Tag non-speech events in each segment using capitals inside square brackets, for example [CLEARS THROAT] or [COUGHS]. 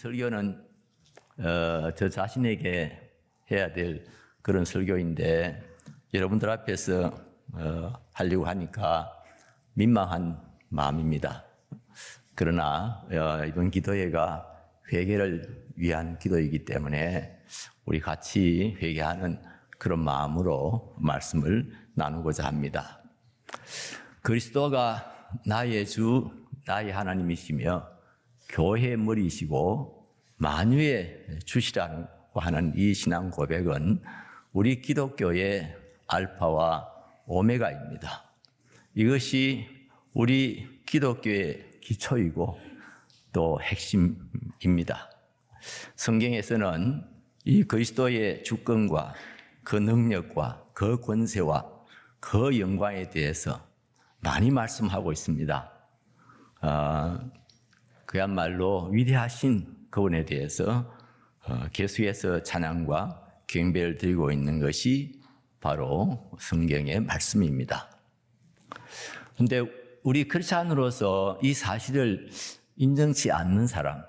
설교는 어, 저 자신에게 해야 될 그런 설교인데 여러분들 앞에서 어, 하려고 하니까 민망한 마음입니다. 그러나 어, 이번 기도회가 회개를 위한 기도이기 때문에 우리 같이 회개하는 그런 마음으로 말씀을 나누고자 합니다. 그리스도가 나의 주, 나의 하나님이시며 교회의 머리이시고 만유의 주시라고 하는 이 신앙 고백은 우리 기독교의 알파와 오메가입니다. 이것이 우리 기독교의 기초이고 또 핵심입니다. 성경에서는 이 그리스도의 주권과 그 능력과 그 권세와 그 영광에 대해서 많이 말씀하고 있습니다. 어, 그야말로 위대하신 그분에 대해서 어, 계속해서 찬양과 경배를 드리고 있는 것이 바로 성경의 말씀입니다. 근데 우리 크리스찬으로서 이 사실을 인정치 않는 사람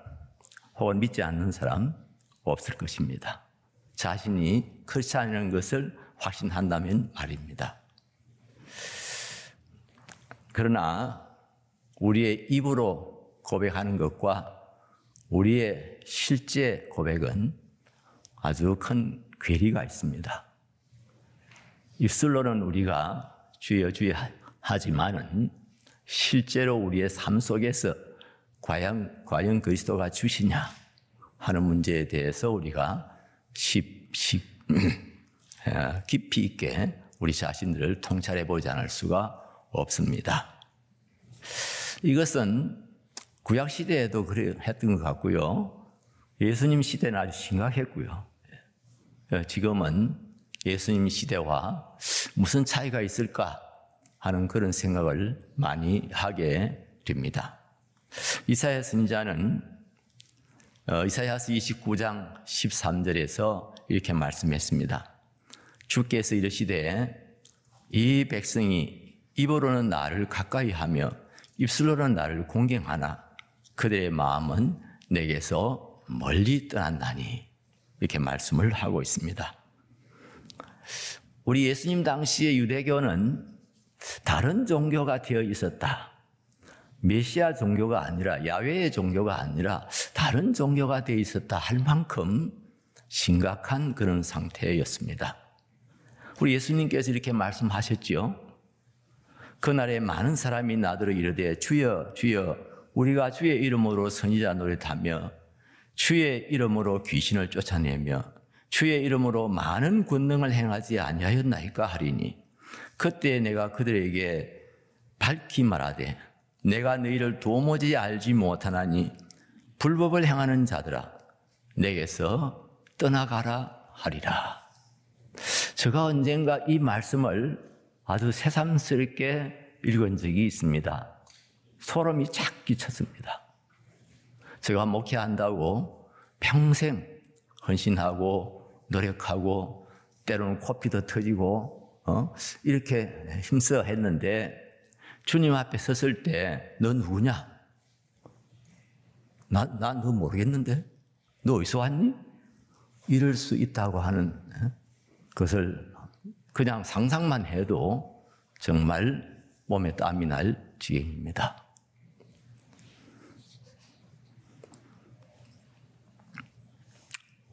혹은 믿지 않는 사람 없을 것입니다. 자신이 크리스찬이라는 것을 확신한다면 말입니다. 그러나 우리의 입으로 고백하는 것과 우리의 실제 고백은 아주 큰 괴리가 있습니다. 입술로는 우리가 주여 주여 하지만은 실제로 우리의 삶 속에서 과연, 과연 그리스도가 주시냐 하는 문제에 대해서 우리가 십, 십, [CLEARS THROAT] 깊이 있게 우리 자신들을 통찰해 보지 않을 수가 없습니다. 이것은 구약 시대에도 그래 했던 것 같고요. 예수님 시대는 아주 심각했고요. 예, 지금은 예수님 시대와 무슨 차이가 있을까 하는 그런 생각을 많이 하게 됩니다. 이사야 선자는 어, 이사야서 29장 13절에서 이렇게 말씀했습니다. 주께서 이르시되 이 백성이 입으로는 나를 가까이 하며 입술로는 나를 공경하나 그들의 마음은 내게서 멀리 떠난다니 이렇게 말씀을 하고 있습니다. 우리 예수님 당시의 유대교는 다른 종교가 되어 있었다. 메시아 종교가 아니라 야외의 종교가 아니라 다른 종교가 되어 있었다 할 만큼 심각한 그런 상태였습니다. 우리 예수님께서 이렇게 말씀하셨지요. 그날에 많은 사람이 나더러 이르되 주여 주여 우리가 주의 이름으로 선지자 노릇하며 주의 이름으로 귀신을 쫓아내며 주의 이름으로 많은 권능을 행하지 아니하였나이까 하리니 그때 내가 그들에게 밝히 말하되 내가 너희를 도무지 알지 못하나니 불법을 행하는 자들아 내게서 떠나가라 하리라. 제가 언젠가 이 말씀을 아주 새삼스럽게 읽은 적이 있습니다. 소름이 착 끼쳤습니다. 제가 목회한다고 평생 헌신하고 노력하고 때로는 코피도 터지고 어? 이렇게 힘써 했는데 주님 앞에 섰을 때너 누구냐? 나, 나 너 모르겠는데? 너 어디서 왔니? 이럴 수 있다고 하는 것을 그냥 상상만 해도 정말 몸에 땀이 날 지경입니다.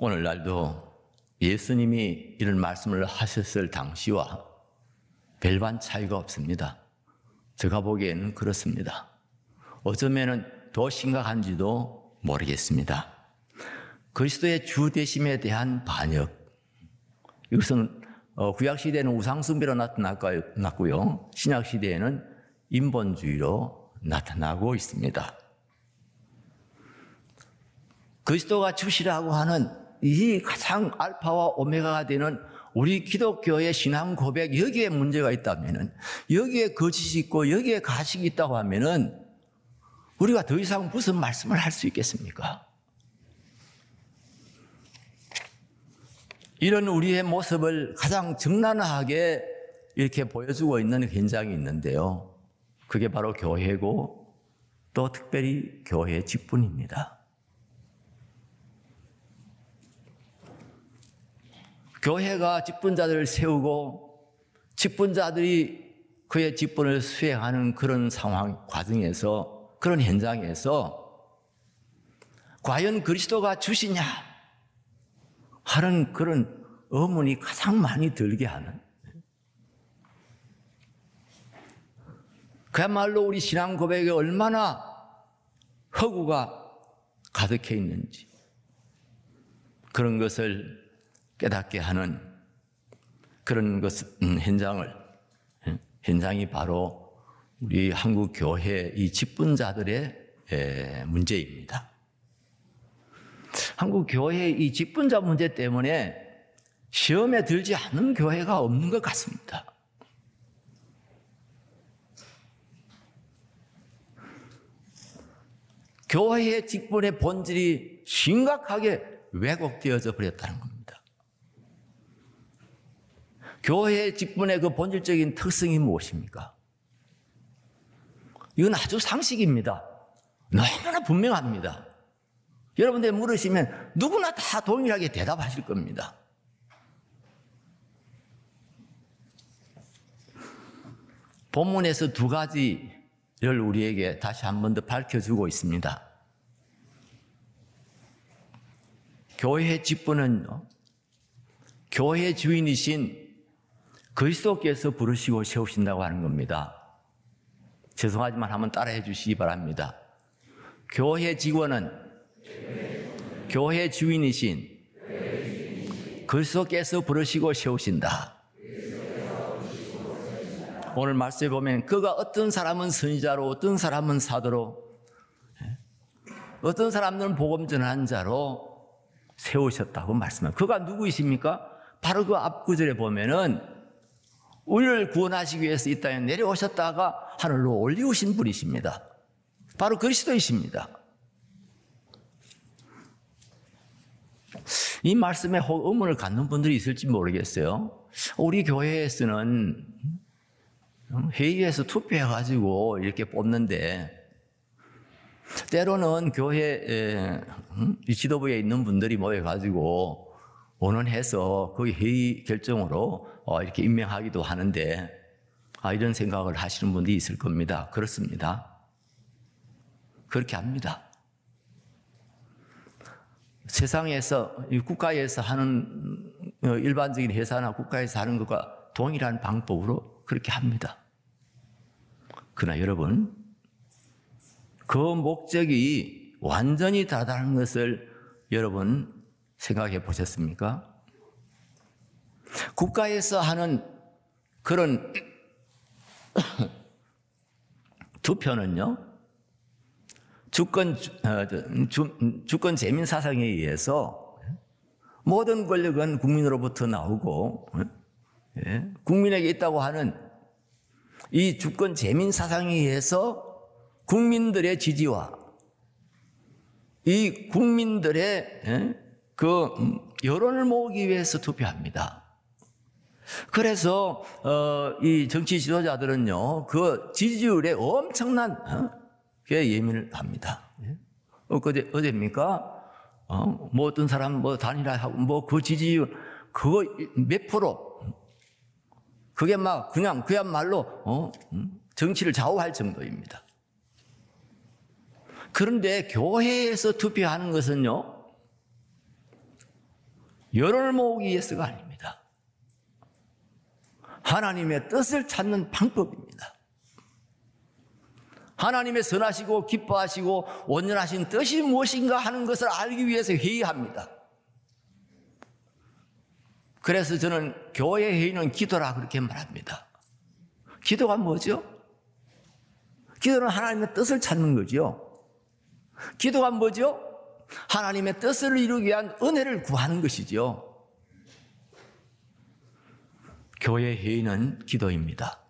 오늘날도 예수님이 이런 말씀을 하셨을 당시와 별반 차이가 없습니다. 제가 보기에는 그렇습니다. 어쩌면은 더 심각한지도 모르겠습니다. 그리스도의 주 되심에 대한 반역. 이것은 어, 구약 시대에는 우상 숭배로 나타났고요. 신약 시대에는 인본주의로 나타나고 있습니다. 그리스도가 주시라고 하는 이 가장 알파와 오메가가 되는 우리 기독교의 신앙 고백 여기에 문제가 있다면은 여기에 거짓이 있고 여기에 가식이 있다고 하면은 우리가 더 이상 무슨 말씀을 할 수 있겠습니까? 이런 우리의 모습을 가장 적나라하게 이렇게 보여주고 있는 현장이 있는데요. 그게 바로 교회고 또 특별히 교회 직분입니다. 교회가 직분자들을 세우고 직분자들이 그의 직분을 수행하는 그런 상황 과정에서 그런 현장에서 과연 그리스도가 주시냐 하는 그런 의문이 가장 많이 들게 하는. 그야말로 우리 신앙 고백에 얼마나 허구가 가득해 있는지. 그런 것을 깨닫게 하는 그런 것 음, 현장을 예, 현장이 바로 우리 한국 교회 이 직분자들의 문제입니다. 한국 교회의 이 직분자 문제 때문에 시험에 들지 않는 교회가 없는 것 같습니다. 교회의 직분의 본질이 심각하게 왜곡되어져 버렸다는 겁니다. 교회의 직분의 그 본질적인 특성이 무엇입니까? 이건 아주 상식입니다. 너무나 분명합니다. 여러분들 물으시면 누구나 다 동일하게 대답하실 겁니다. 본문에서 두 가지를 우리에게 다시 한 번 더 밝혀주고 있습니다. 교회의 직분은 교회 주인이신 그리스도께서 부르시고 세우신다고 하는 겁니다. 죄송하지만 한번 따라해 주시기 바랍니다. 교회 직원은 교회 주인이신 그리스도께서 부르시고 세우신다. 오늘 말씀에 보면 그가 어떤 사람은 선지자로 어떤 사람은 사도로 예? 어떤 사람들은 복음 전하는 자로 세우셨다고 말씀합니다. 그가 누구이십니까? 바로 그 앞구절에 보면은 우리를 구원하시기 위해서 이 땅에 내려오셨다가 하늘로 올리우신 분이십니다. 바로 그리스도이십니다. 이 말씀에 의문을 갖는 분들이 있을지 모르겠어요. 우리 교회에서는 회의에서 투표해가지고 이렇게 뽑는데 때로는 교회 지도부에 있는 분들이 모여가지고 원원해서 그 회의 결정으로 어, 이렇게 임명하기도 하는데 아, 이런 생각을 하시는 분들이 있을 겁니다. 그렇습니다. 그렇게 합니다. 세상에서 국가에서 하는 어, 일반적인 회사나 국가에서 하는 것과 동일한 방법으로 그렇게 합니다. 그러나 여러분, 그 목적이 완전히 다르다는 것을 여러분 생각해 보셨습니까? 국가에서 하는 그런 [COUGHS] 투표는요, 주권, 어, 주, 주권 재민 사상에 의해서 모든 권력은 국민으로부터 나오고, 예, 국민에게 있다고 하는 이 주권 재민 사상에 의해서 국민들의 지지와 이 국민들의 예, 그 여론을 모으기 위해서 투표합니다. 그래서 어, 이 정치 지도자들은요 그 지지율에 엄청난 어? 예민을 합니다. 예? 엊그제 어제입니까? 어, 뭐 어떤 사람 뭐 단일화하고 뭐 그 지지율 그거 몇 프로 그게 막 그냥 그야말로 어? 음? 정치를 좌우할 정도입니다. 그런데 교회에서 투표하는 것은요, 여론을 모으기 위해서가 아닙니다. 하나님의 뜻을 찾는 방법입니다. 하나님의 선하시고 기뻐하시고 온전하신 뜻이 무엇인가 하는 것을 알기 위해서 회의합니다. 그래서 저는 교회 회의는 기도라 그렇게 말합니다. 기도가 뭐죠? 기도는 하나님의 뜻을 찾는 거죠. 기도가 뭐죠? 하나님의 뜻을 이루기 위한 은혜를 구하는 것이죠. 교회 회의는 기도입니다.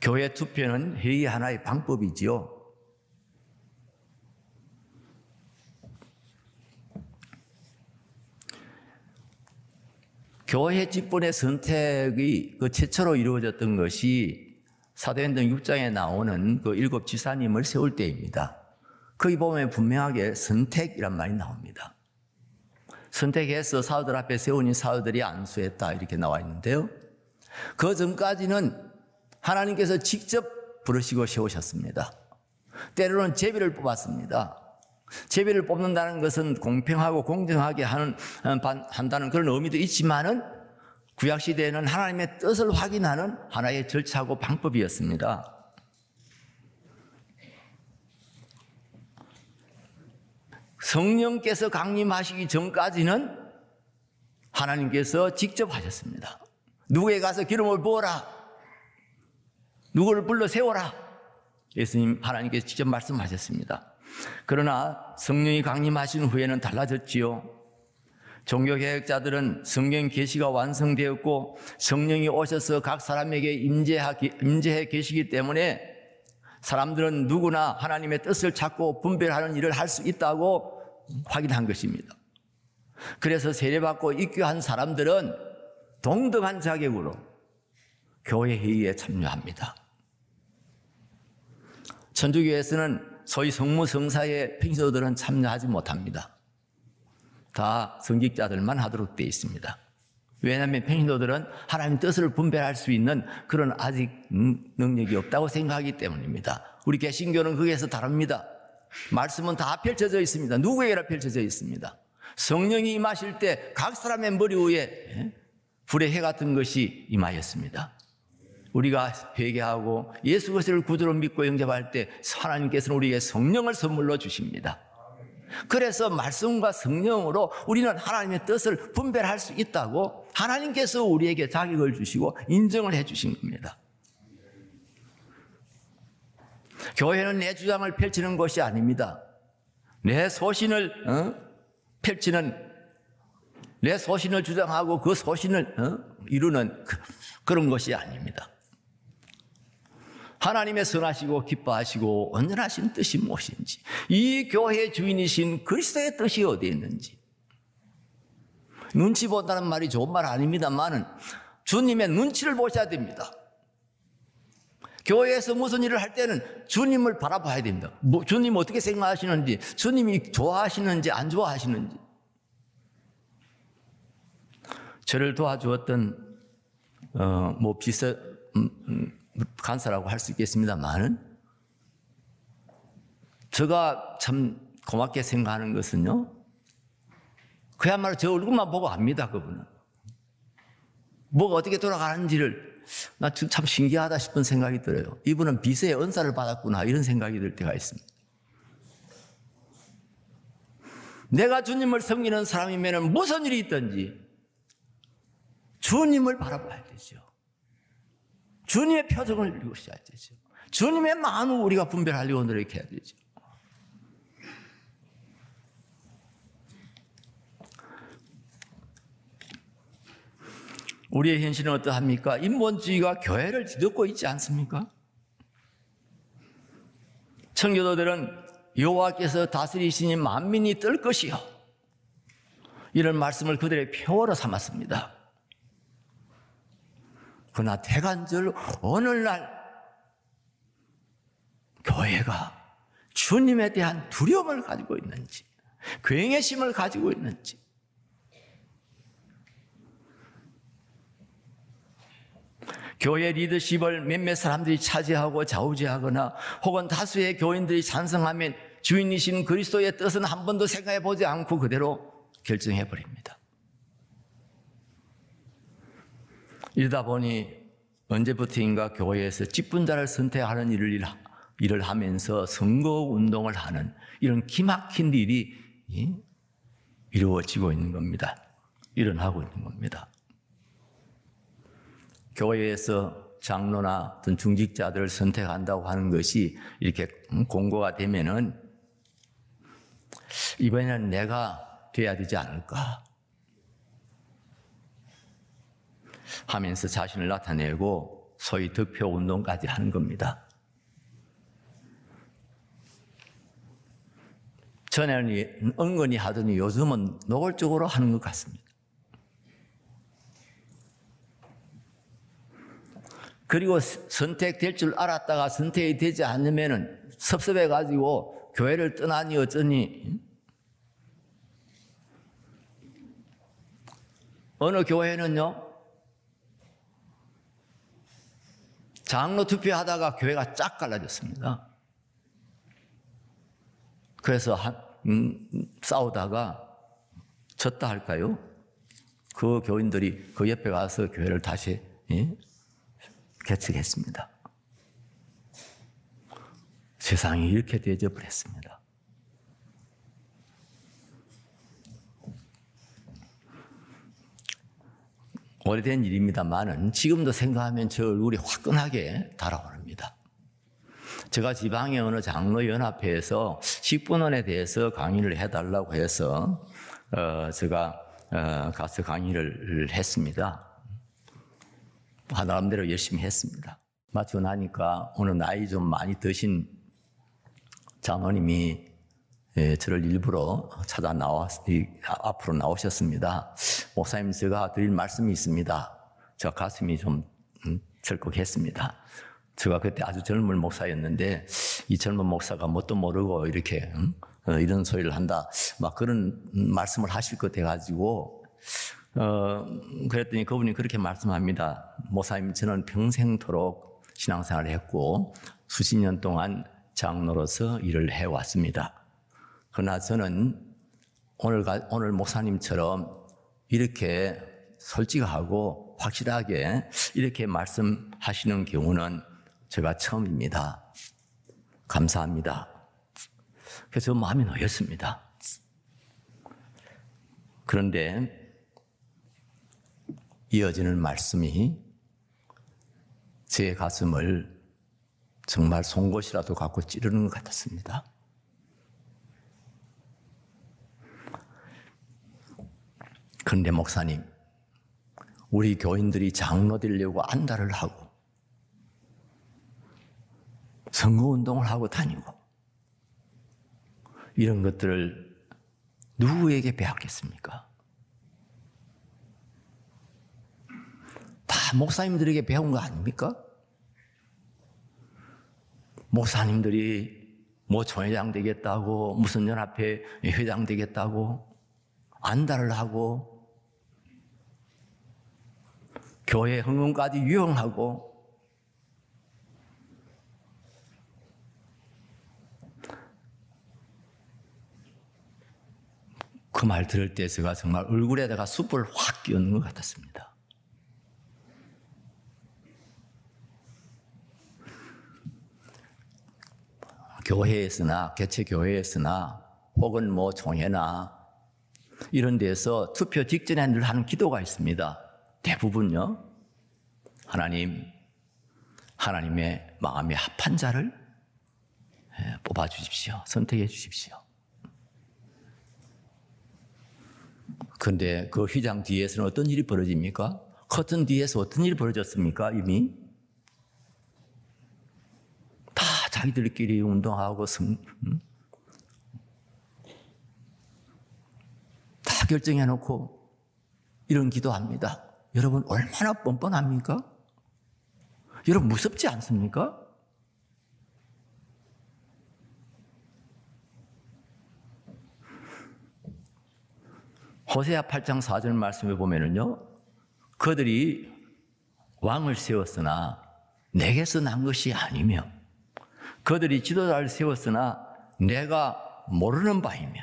교회 투표는 회의 하나의 방법이지요. 교회 직분의 선택이 그 최초로 이루어졌던 것이 사도행전 6장에 나오는 그 일곱 지사님을 세울 때입니다. 거기 보면 분명하게 선택이란 말이 나옵니다. 선택해서 사도들 앞에 세우니 사도들이 안수했다 이렇게 나와 있는데요. 그 전까지는 하나님께서 직접 부르시고 세우셨습니다. 때로는 제비를 뽑았습니다. 제비를 뽑는다는 것은 공평하고 공정하게 하는, 한다는 그런 의미도 있지만은 구약시대에는 하나님의 뜻을 확인하는 하나의 절차고 방법이었습니다. 성령께서 강림하시기 전까지는 하나님께서 직접 하셨습니다. 누구에 가서 기름을 부어라. 누구를 불러 세워라. 예수님 하나님께서 직접 말씀하셨습니다. 그러나 성령이 강림하신 후에는 달라졌지요. 종교 개혁자들은 성경 계시가 완성되었고 성령이 오셔서 각 사람에게 임재해 계시기 때문에 사람들은 누구나 하나님의 뜻을 찾고 분별하는 일을 할 수 있다고 확인한 것입니다. 그래서 세례받고 입교한 사람들은 동등한 자격으로 교회 회의에 참여합니다. 천주교에서는 소위 성무 성사의 팽소들은 참여하지 못합니다. 다 성직자들만 하도록 되어 있습니다. 왜냐하면 평신도들은 하나님 뜻을 분별할 수 있는 그런 아직 능력이 없다고 생각하기 때문입니다. 우리 개신교는 거기에서 다릅니다. 말씀은 다 펼쳐져 있습니다. 누구에게나 펼쳐져 있습니다. 성령이 임하실 때 각 사람의 머리 위에 예, 불의 해 같은 것이 임하였습니다. 우리가 회개하고 예수 그리스도를 구주로 믿고 영접할 때 하나님께서는 우리에게 성령을 선물로 주십니다. 그래서 말씀과 성령으로 우리는 하나님의 뜻을 분별할 수 있다고 하나님께서 우리에게 자격을 주시고 인정을 해 주신 겁니다. 교회는 내 주장을 펼치는 것이 아닙니다. 내 소신을 어? 펼치는 내 소신을 주장하고 그 소신을 어? 이루는 그, 그런 것이 아닙니다. 하나님의 선하시고 기뻐하시고 온전하신 뜻이 무엇인지, 이 교회의 주인이신 그리스도의 뜻이 어디에 있는지. 눈치 본다는 말이 좋은 말 아닙니다만은 주님의 눈치를 보셔야 됩니다. 교회에서 무슨 일을 할 때는 주님을 바라봐야 됩니다. 뭐, 주님 어떻게 생각하시는지, 주님이 좋아하시는지 안 좋아하시는지. 저를 도와주었던 어, 뭐 비서 음, 음, 간사라고 할 수 있겠습니다만은 제가 참 고맙게 생각하는 것은요. 그야말로 저 얼굴만 보고 압니다, 그분은. 뭐가 어떻게 돌아가는지를 나 참 신기하다 싶은 생각이 들어요. 이분은 비서의 은사를 받았구나, 이런 생각이 들 때가 있습니다. 내가 주님을 섬기는 사람이면 무슨 일이 있든지 주님을 바라봐야 되죠. 주님의 표정을 읽으셔야 되죠. 주님의 마음을 우리가 분별하려고 노력해야 되죠. 우리의 현실은 어떠합니까? 인본주의가 교회를 뒤덮고 있지 않습니까? 청교도들은 여호와께서 다스리시니 만민이 뜰 것이요. 이런 말씀을 그들의 표어로 삼았습니다. 그러나 대간절 오늘날 교회가 주님에 대한 두려움을 가지고 있는지, 굉해심을 가지고 있는지, 교회 리더십을 몇몇 사람들이 차지하고 좌우지하거나 혹은 다수의 교인들이 찬성하면 주인이신 그리스도의 뜻은 한 번도 생각해 보지 않고 그대로 결정해 버립니다. 이러다 보니 언제부터인가 교회에서 직분자를 선택하는 일을, 일을 하면서 선거 운동을 하는 이런 기막힌 일이 이루어지고 있는 겁니다. 일어나고 있는 겁니다. 교회에서 장로나 어떤 중직자들을 선택한다고 하는 것이 이렇게 공고가 되면은 이번에는 내가 돼야 되지 않을까. 하면서 자신을 나타내고 소위 득표 운동까지 하는 겁니다. 전에는 은근히 하더니 요즘은 노골적으로 하는 것 같습니다. 그리고 선택될 줄 알았다가 선택이 되지 않으면 섭섭해가지고 교회를 떠나니 어쩌니 어느 교회는요, 장로 투표하다가 교회가 쫙 갈라졌습니다. 그래서 한, 음, 싸우다가 졌다 할까요? 그 교인들이 그 옆에 가서 교회를 다시 예? 개척했습니다. 세상이 이렇게 되어 버렸습니다. 오래된 일입니다만은 지금도 생각하면 저 얼굴이 화끈하게 달아오릅니다. 제가 지방의 어느 장로연합회에서 식분원에 대해서 강의를 해달라고 해서 어, 제가 어, 가서 강의를 했습니다. 나름대로 열심히 했습니다. 마치고 나니까 오늘 나이 좀 많이 드신 장로님이 예, 저를 일부러 찾아 나왔, 앞으로 나오셨습니다. 목사님, 제가 드릴 말씀이 있습니다. 저 가슴이 좀 음, 철컥했습니다. 제가 그때 아주 젊은 목사였는데 이 젊은 목사가 뭣도 모르고 이렇게 음? 어, 이런 소리를 한다. 막 그런 말씀을 하실 것 같아가지고 어, 그랬더니 그분이 그렇게 말씀합니다. 목사님, 저는 평생토록 신앙생활을 했고 수십 년 동안 장로로서 일을 해왔습니다. 그러나 저는 오늘, 오늘 목사님처럼 이렇게 솔직하고 확실하게 이렇게 말씀하시는 경우는 제가 처음입니다. 감사합니다. 그래서 마음이 놓였습니다. 그런데 이어지는 말씀이 제 가슴을 정말 송곳이라도 갖고 찌르는 것 같았습니다. 그런데 목사님, 우리 교인들이 장로 되려고 안달을 하고 선거 운동을 하고 다니고 이런 것들을 누구에게 배웠겠습니까? 다 목사님들에게 배운 거 아닙니까? 목사님들이 뭐 총회장 되겠다고 무슨 연합회 회장 되겠다고 안달을 하고 교회 흥흥까지 유용하고 그 말 들을 때 제가 정말 얼굴에다가 숯불을 확 끼얹는 것 같았습니다. 교회에서나 개체 교회에서나 혹은 뭐 종회나 이런 데서 투표 직전에 늘 하는 기도가 있습니다. 대부분요. 하나님, 하나님의 마음에 합한 자를 예, 뽑아 주십시오. 선택해 주십시오. 그런데 그 휘장 뒤에서는 어떤 일이 벌어집니까? 커튼 뒤에서 어떤 일이 벌어졌습니까? 이미 다 자기들끼리 운동하고 승, 음? 다 결정해 놓고 이런 기도합니다. 여러분 얼마나 뻔뻔합니까? 여러분 무섭지 않습니까? 호세아 8장 4절 말씀에 보면은요. 그들이 왕을 세웠으나 내게서 난 것이 아니며 그들이 지도자를 세웠으나 내가 모르는 바이며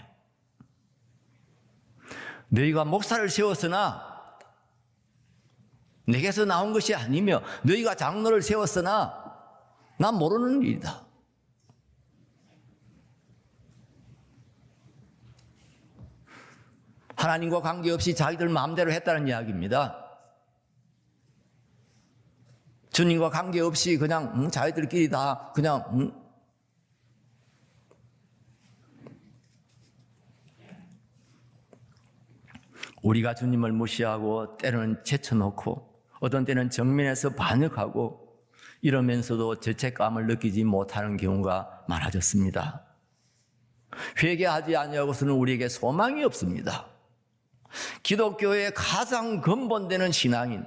너희가 목사를 세웠으나 내게서 나온 것이 아니며 너희가 장로를 세웠으나 난 모르는 일이다. 하나님과 관계없이 자기들 마음대로 했다는 이야기입니다. 주님과 관계없이 그냥 음, 자기들끼리 다 그냥 음, 우리가 주님을 무시하고 때로는 제쳐놓고 어떤 때는 정면에서 반역하고 이러면서도 죄책감을 느끼지 못하는 경우가 많아졌습니다. 회개하지 아니하고서는 우리에게 소망이 없습니다. 기독교의 가장 근본되는 신앙인,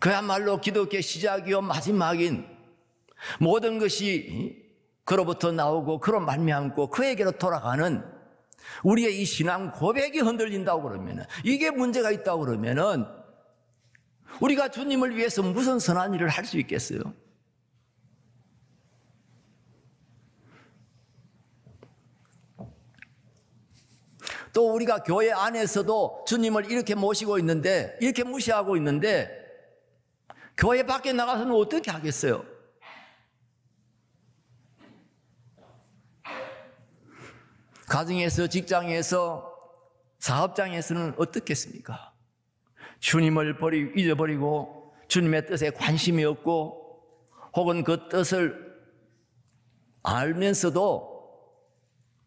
그야말로 기독교의 시작이요 마지막인 모든 것이 그로부터 나오고 그로 말미암고 그에게로 돌아가는 우리의 이 신앙 고백이 흔들린다고 그러면은 이게 문제가 있다고 그러면은 우리가 주님을 위해서 무슨 선한 일을 할 수 있겠어요? 또 우리가 교회 안에서도 주님을 이렇게 모시고 있는데 이렇게 무시하고 있는데 교회 밖에 나가서는 어떻게 하겠어요? 가정에서 직장에서 사업장에서는 어떻겠습니까? 주님을 버리 잊어버리고 주님의 뜻에 관심이 없고 혹은 그 뜻을 알면서도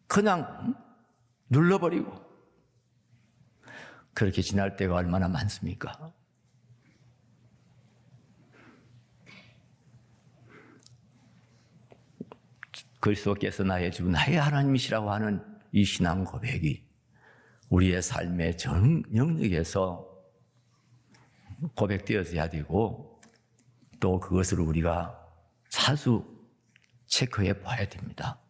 그냥 눌러버리고 그렇게 지날 때가 얼마나 많습니까? 그리스도께서 나의 주, 나의 하나님이시라고 하는 이 신앙 고백이 우리의 삶의 전 영역에서 고백되어져야 되고 또 그것을 우리가 사수 체크해 봐야 됩니다.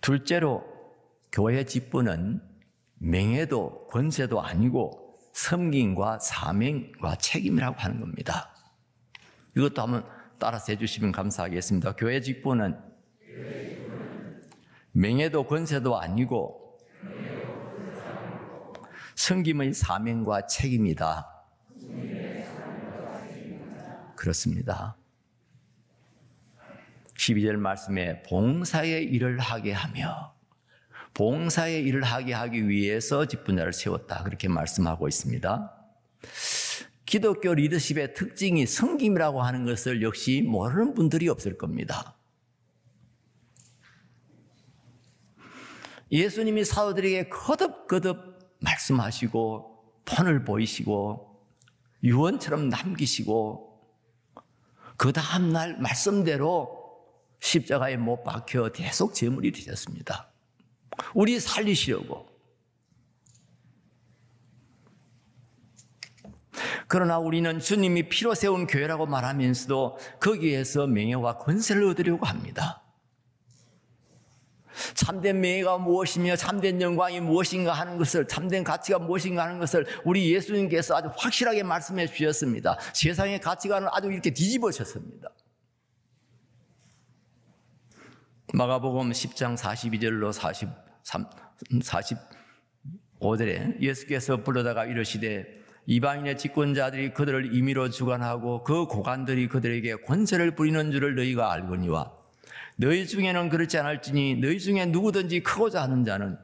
둘째로 교회 직분은 명예도 권세도 아니고 섬김과 사명과 책임이라고 하는 겁니다. 이것도 한번 따라서 해주시면 감사하겠습니다. 교회 직분은 명예도 권세도 아니고 성김의 사명과 책임이다. 그렇습니다. 12절 말씀에 봉사의 일을 하게 하며 봉사의 일을 하게 하기 위해서 직분자를 세웠다. 그렇게 말씀하고 있습니다. 기독교 리더십의 특징이 성김이라고 하는 것을 역시 모르는 분들이 없을 겁니다. 예수님이 사도들에게 거듭거듭 말씀하시고 폰을 보이시고 유언처럼 남기시고 그 다음 날 말씀대로 십자가에 못 박혀 계속 제물이 되셨습니다. 우리 살리시려고. 그러나 우리는 주님이 피로 세운 교회라고 말하면서도 거기에서 명예와 권세를 얻으려고 합니다. 참된 명예가 무엇이며 참된 영광이 무엇인가 하는 것을 참된 가치가 무엇인가 하는 것을 우리 예수님께서 아주 확실하게 말씀해 주셨습니다. 세상의 가치관을 아주 이렇게 뒤집어졌습니다. 마가복음 10장 42절로 43, 45절에 예수께서 불러다가 이르시되 이방인의 집권자들이 그들을 임의로 주관하고 그 고관들이 그들에게 권세를 부리는 줄을 너희가 알거니와 너희 중에는 그렇지 않을지니 너희 중에 누구든지 크고자 하는 자는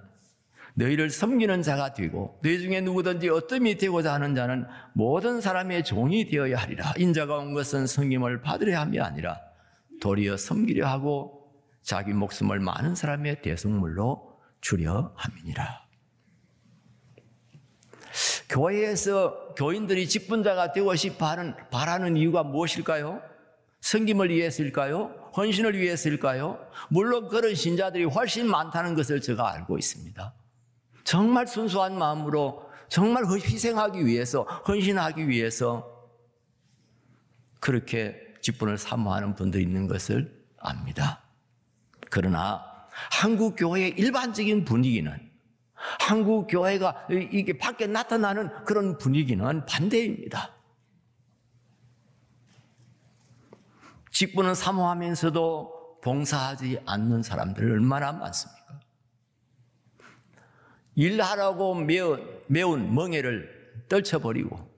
너희를 섬기는 자가 되고 너희 중에 누구든지 어뜸이 되고자 하는 자는 모든 사람의 종이 되어야 하리라 인자가 온 것은 섬김을 받으려 함이 아니라 도리어 섬기려 하고 자기 목숨을 많은 사람의 대성물로 주려 함이니라 교회에서 교인들이 직분자가 되고 싶어 하는, 바라는 이유가 무엇일까요? 성김을 위해서일까요? 헌신을 위해서일까요? 물론 그런 신자들이 훨씬 많다는 것을 제가 알고 있습니다. 정말 순수한 마음으로 정말 희생하기 위해서, 헌신하기 위해서 그렇게 직분을 사모하는 분들이 있는 것을 압니다. 그러나 한국 교회의 일반적인 분위기는 한국 교회가 이게 밖에 나타나는 그런 분위기는 반대입니다. 직분은 사모하면서도 봉사하지 않는 사람들 얼마나 많습니까? 일하라고 매운, 매운 멍에를 떨쳐버리고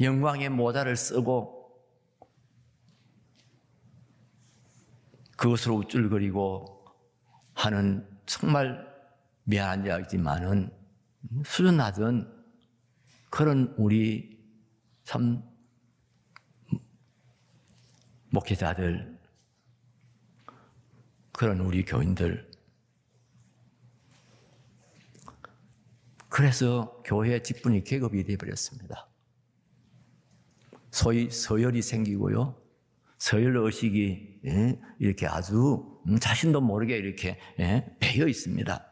영광의 모자를 쓰고 그것으로 우쭐거리고 하는 정말 미안한 이야기지만은 수준 낮은 그런 우리 참 목회자들 그런 우리 교인들 그래서 교회 직분이 계급이 되어버렸습니다. 소위 서열이 생기고요. 서열 의식이 예, 이렇게 아주 음, 자신도 모르게 이렇게 예, 배어 있습니다.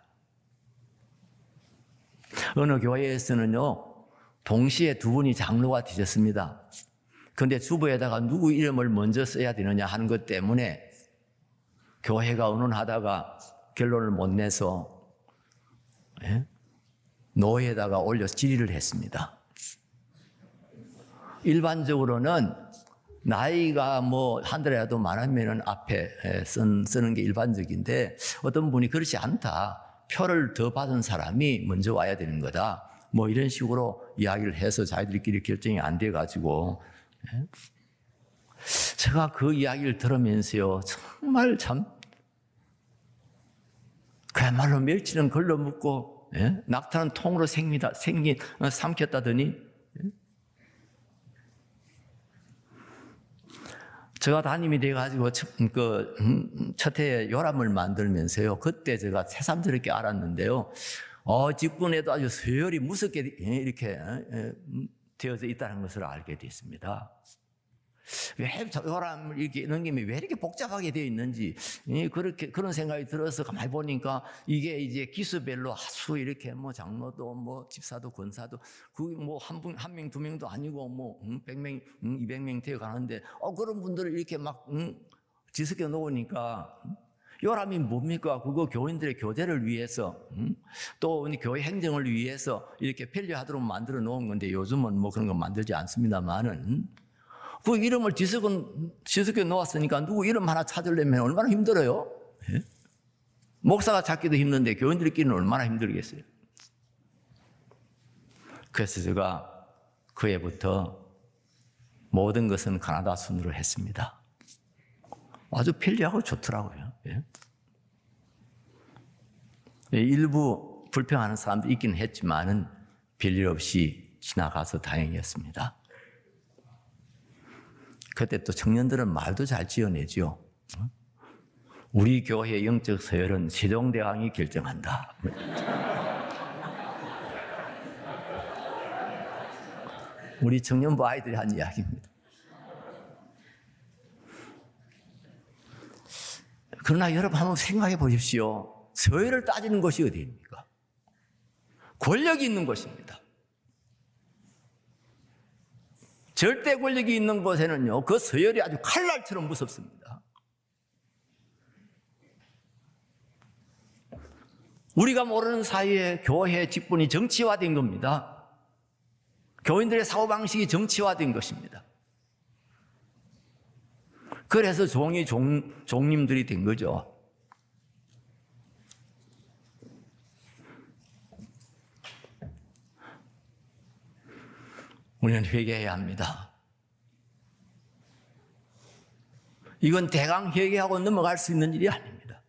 어느 교회에서는요, 동시에 두 분이 장로가 되셨습니다. 그런데 주부에다가 누구 이름을 먼저 써야 되느냐 하는 것 때문에 교회가 의논하다가 결론을 못 내서 예? 노예에다가 올려 질의를 했습니다. 일반적으로는 나이가 뭐 한 달이라도 많으면 앞에 쓴, 쓰는 게 일반적인데 어떤 분이 그렇지 않다. 표를 더 받은 사람이 먼저 와야 되는 거다. 뭐 이런 식으로 이야기를 해서 자기들끼리 결정이 안 돼가지고 예? 제가 그 이야기를 들으면서요 정말 참 그야말로 멸치는 걸러 묻고 예? 낙타는 통으로 생기다 생긴 어, 삼켰다더니 예? 제가 담임이 돼가지고 첫, 그, 음, 첫 해에 요람을 만들면서요. 그때 제가 새삼스럽게 알았는데요. 어, 직분에도 아주 서열이 무섭게 이렇게 어, 어, 되어져 있다는 것을 알게 됐습니다. 왜 요람을 이렇게 넘김이 왜 이렇게 복잡하게 되어 있는지 그렇게 그런 생각이 들어서 가만히 보니까 이게 이제 기수별로 아주 이렇게 뭐 장로도 뭐 집사도 권사도 그게 뭐 한 분 한 명 두 명도 아니고 뭐백 명, 이백 명 되어 가는데 어 그런 분들을 이렇게 막 응, 지석해 놓으니까 요람이 뭡니까? 그거 교인들의 교제를 위해서 응? 또 교회 행정을 위해서 이렇게 편리하도록 만들어 놓은 건데 요즘은 뭐 그런 거 만들지 않습니다만은 그 이름을 지석은, 지석에 놓았으니까 누구 이름 하나 찾으려면 얼마나 힘들어요? 예? 목사가 찾기도 힘든데 교인들끼리는 얼마나 힘들겠어요? 그래서 제가 그 해부터 모든 것은 가나다 순으로 했습니다. 아주 편리하고 좋더라고요. 예? 예 일부 불평하는 사람도 있긴 했지만은 별일 없이 지나가서 다행이었습니다. 그때 또 청년들은 말도 잘 지어내죠. 우리 교회의 영적 서열은 세종대왕이 결정한다. 우리 청년부 아이들이 한 이야기입니다. 그러나 여러분 한번 생각해 보십시오. 서열을 따지는 것이 어디입니까? 권력이 있는 것입니다. 절대 권력이 있는 곳에는요, 그 서열이 아주 칼날처럼 무섭습니다. 우리가 모르는 사이에 교회 직분이 정치화된 겁니다. 교인들의 사고방식이 정치화된 것입니다. 그래서 종이 종, 종님들이 된 거죠. 우리는 회개해야 합니다. 이건 대강 회개하고 넘어갈 수 있는 일이 아닙니다.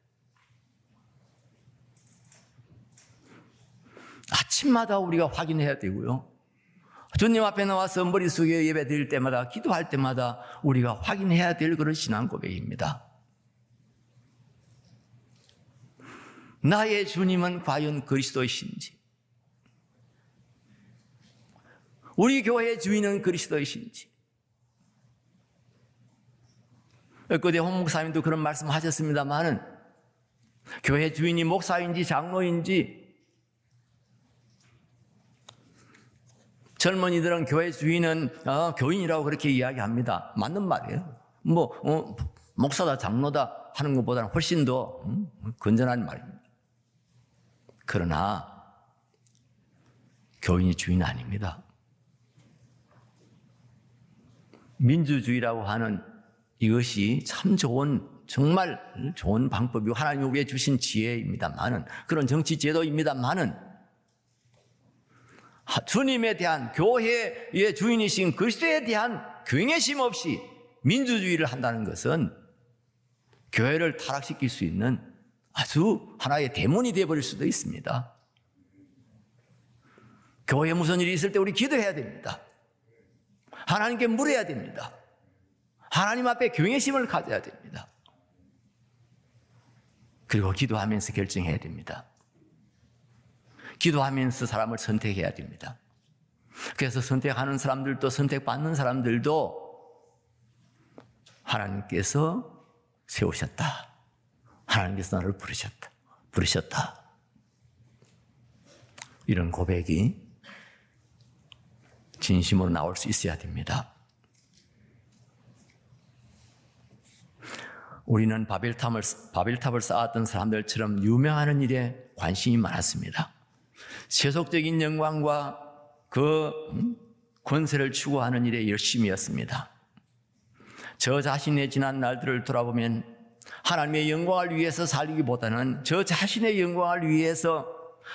아침마다 우리가 확인해야 되고요. 주님 앞에 나와서 머리 숙여 예배 드릴 때마다 기도할 때마다 우리가 확인해야 될 그런 신앙 고백입니다. 나의 주님은 과연 그리스도이신지 우리 교회의 주인은 그리스도이신지. 그때 홍 목사님도 그런 말씀 하셨습니다만은 교회 주인이 목사인지 장로인지 젊은이들은 교회 주인은 어, 교인이라고 그렇게 이야기합니다. 맞는 말이에요. 뭐 어, 목사다 장로다 하는 것보다는 훨씬 더 음, 건전한 말입니다. 그러나 교인이 주인 아닙니다. 민주주의라고 하는 이것이 참 좋은 정말 좋은 방법이고 하나님 우리에 주신 지혜입니다만은 그런 정치 제도입니다만은 주님에 대한 교회의 주인이신 그리스도에 대한 경외심 없이 민주주의를 한다는 것은 교회를 타락시킬 수 있는 아주 하나의 대문이 되어버릴 수도 있습니다. 교회에 무슨 일이 있을 때 우리 기도해야 됩니다. 하나님께 물어야 됩니다. 하나님 앞에 경외심을 가져야 됩니다. 그리고 기도하면서 결정해야 됩니다. 기도하면서 사람을 선택해야 됩니다. 그래서 선택하는 사람들도 선택받는 사람들도 하나님께서 세우셨다. 하나님께서 나를 부르셨다. 부르셨다. 이런 고백이 진심으로 나올 수 있어야 됩니다. 우리는 바벨탑을, 바벨탑을 쌓았던 사람들처럼 유명하는 일에 관심이 많았습니다. 세속적인 영광과 그 음, 권세를 추구하는 일에 열심이었습니다. 저 자신의 지난 날들을 돌아보면 하나님의 영광을 위해서 살기보다는 저 자신의 영광을 위해서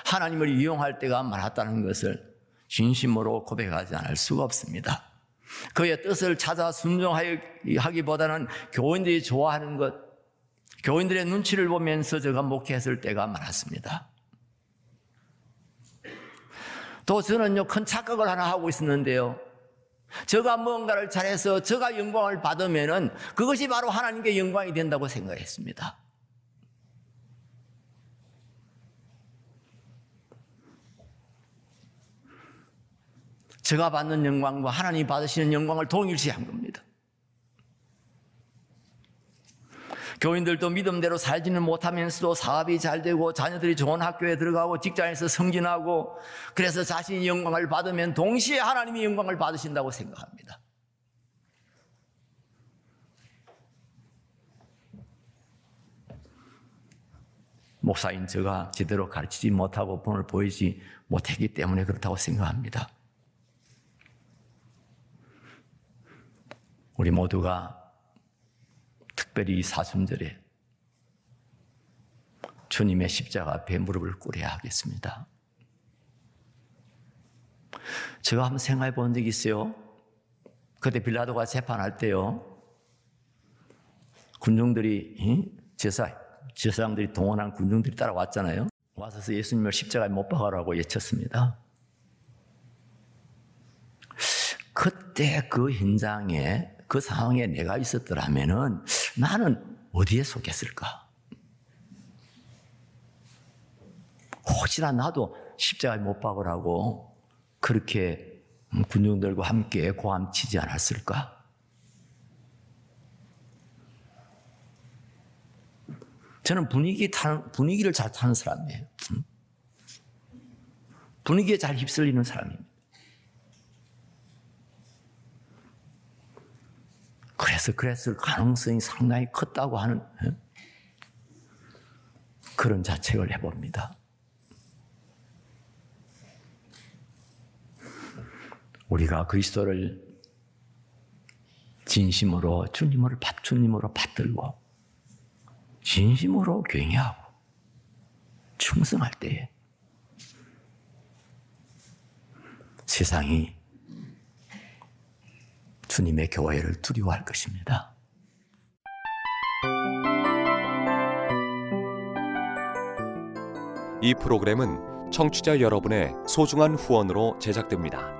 하나님을 이용할 때가 많았다는 것을 진심으로 고백하지 않을 수가 없습니다. 그의 뜻을 찾아 순종하기보다는 교인들이 좋아하는 것, 교인들의 눈치를 보면서 제가 목회했을 때가 많았습니다. 또 저는요, 큰 착각을 하나 하고 있었는데요. 저가 뭔가를 잘해서 저가 영광을 받으면은 그것이 바로 하나님께 영광이 된다고 생각했습니다. 제가 받는 영광과 하나님이 받으시는 영광을 동일시한 겁니다. 교인들도 믿음대로 살지는 못하면서도 사업이 잘 되고 자녀들이 좋은 학교에 들어가고 직장에서 승진하고 그래서 자신이 영광을 받으면 동시에 하나님이 영광을 받으신다고 생각합니다. 목사인 제가 제대로 가르치지 못하고 본을 보이지 못했기 때문에 그렇다고 생각합니다. 우리 모두가 특별히 사순절에 주님의 십자가 앞에 무릎을 꿇어야 하겠습니다. 제가 한번 생각해 본 적이 있어요. 그때 빌라도가 재판할 때요. 군중들이, 제사, 제사장들이 동원한 군중들이 따라왔잖아요. 와서 예수님을 십자가에 못 박아라고 외쳤습니다. 그때 그 현장에 그 상황에 내가 있었더라면은 나는 어디에 속했을까? 혹시나 나도 십자가에 못 박으라고 그렇게 군중들과 함께 고함치지 않았을까? 저는 분위기 타는, 분위기를 잘 타는 사람이에요. 분위기에 잘 휩쓸리는 사람입니다. 그래서 그랬을 가능성이 상당히 컸다고 하는 예? 그런 자책을 해봅니다. 우리가 그리스도를 진심으로 주님을 주님으로 받들고 진심으로 경외하고 충성할 때에 세상이 주님의 교회를 두려워할 것입니다. 이 프로그램은 청취자 여러분의 소중한 후원으로 제작됩니다.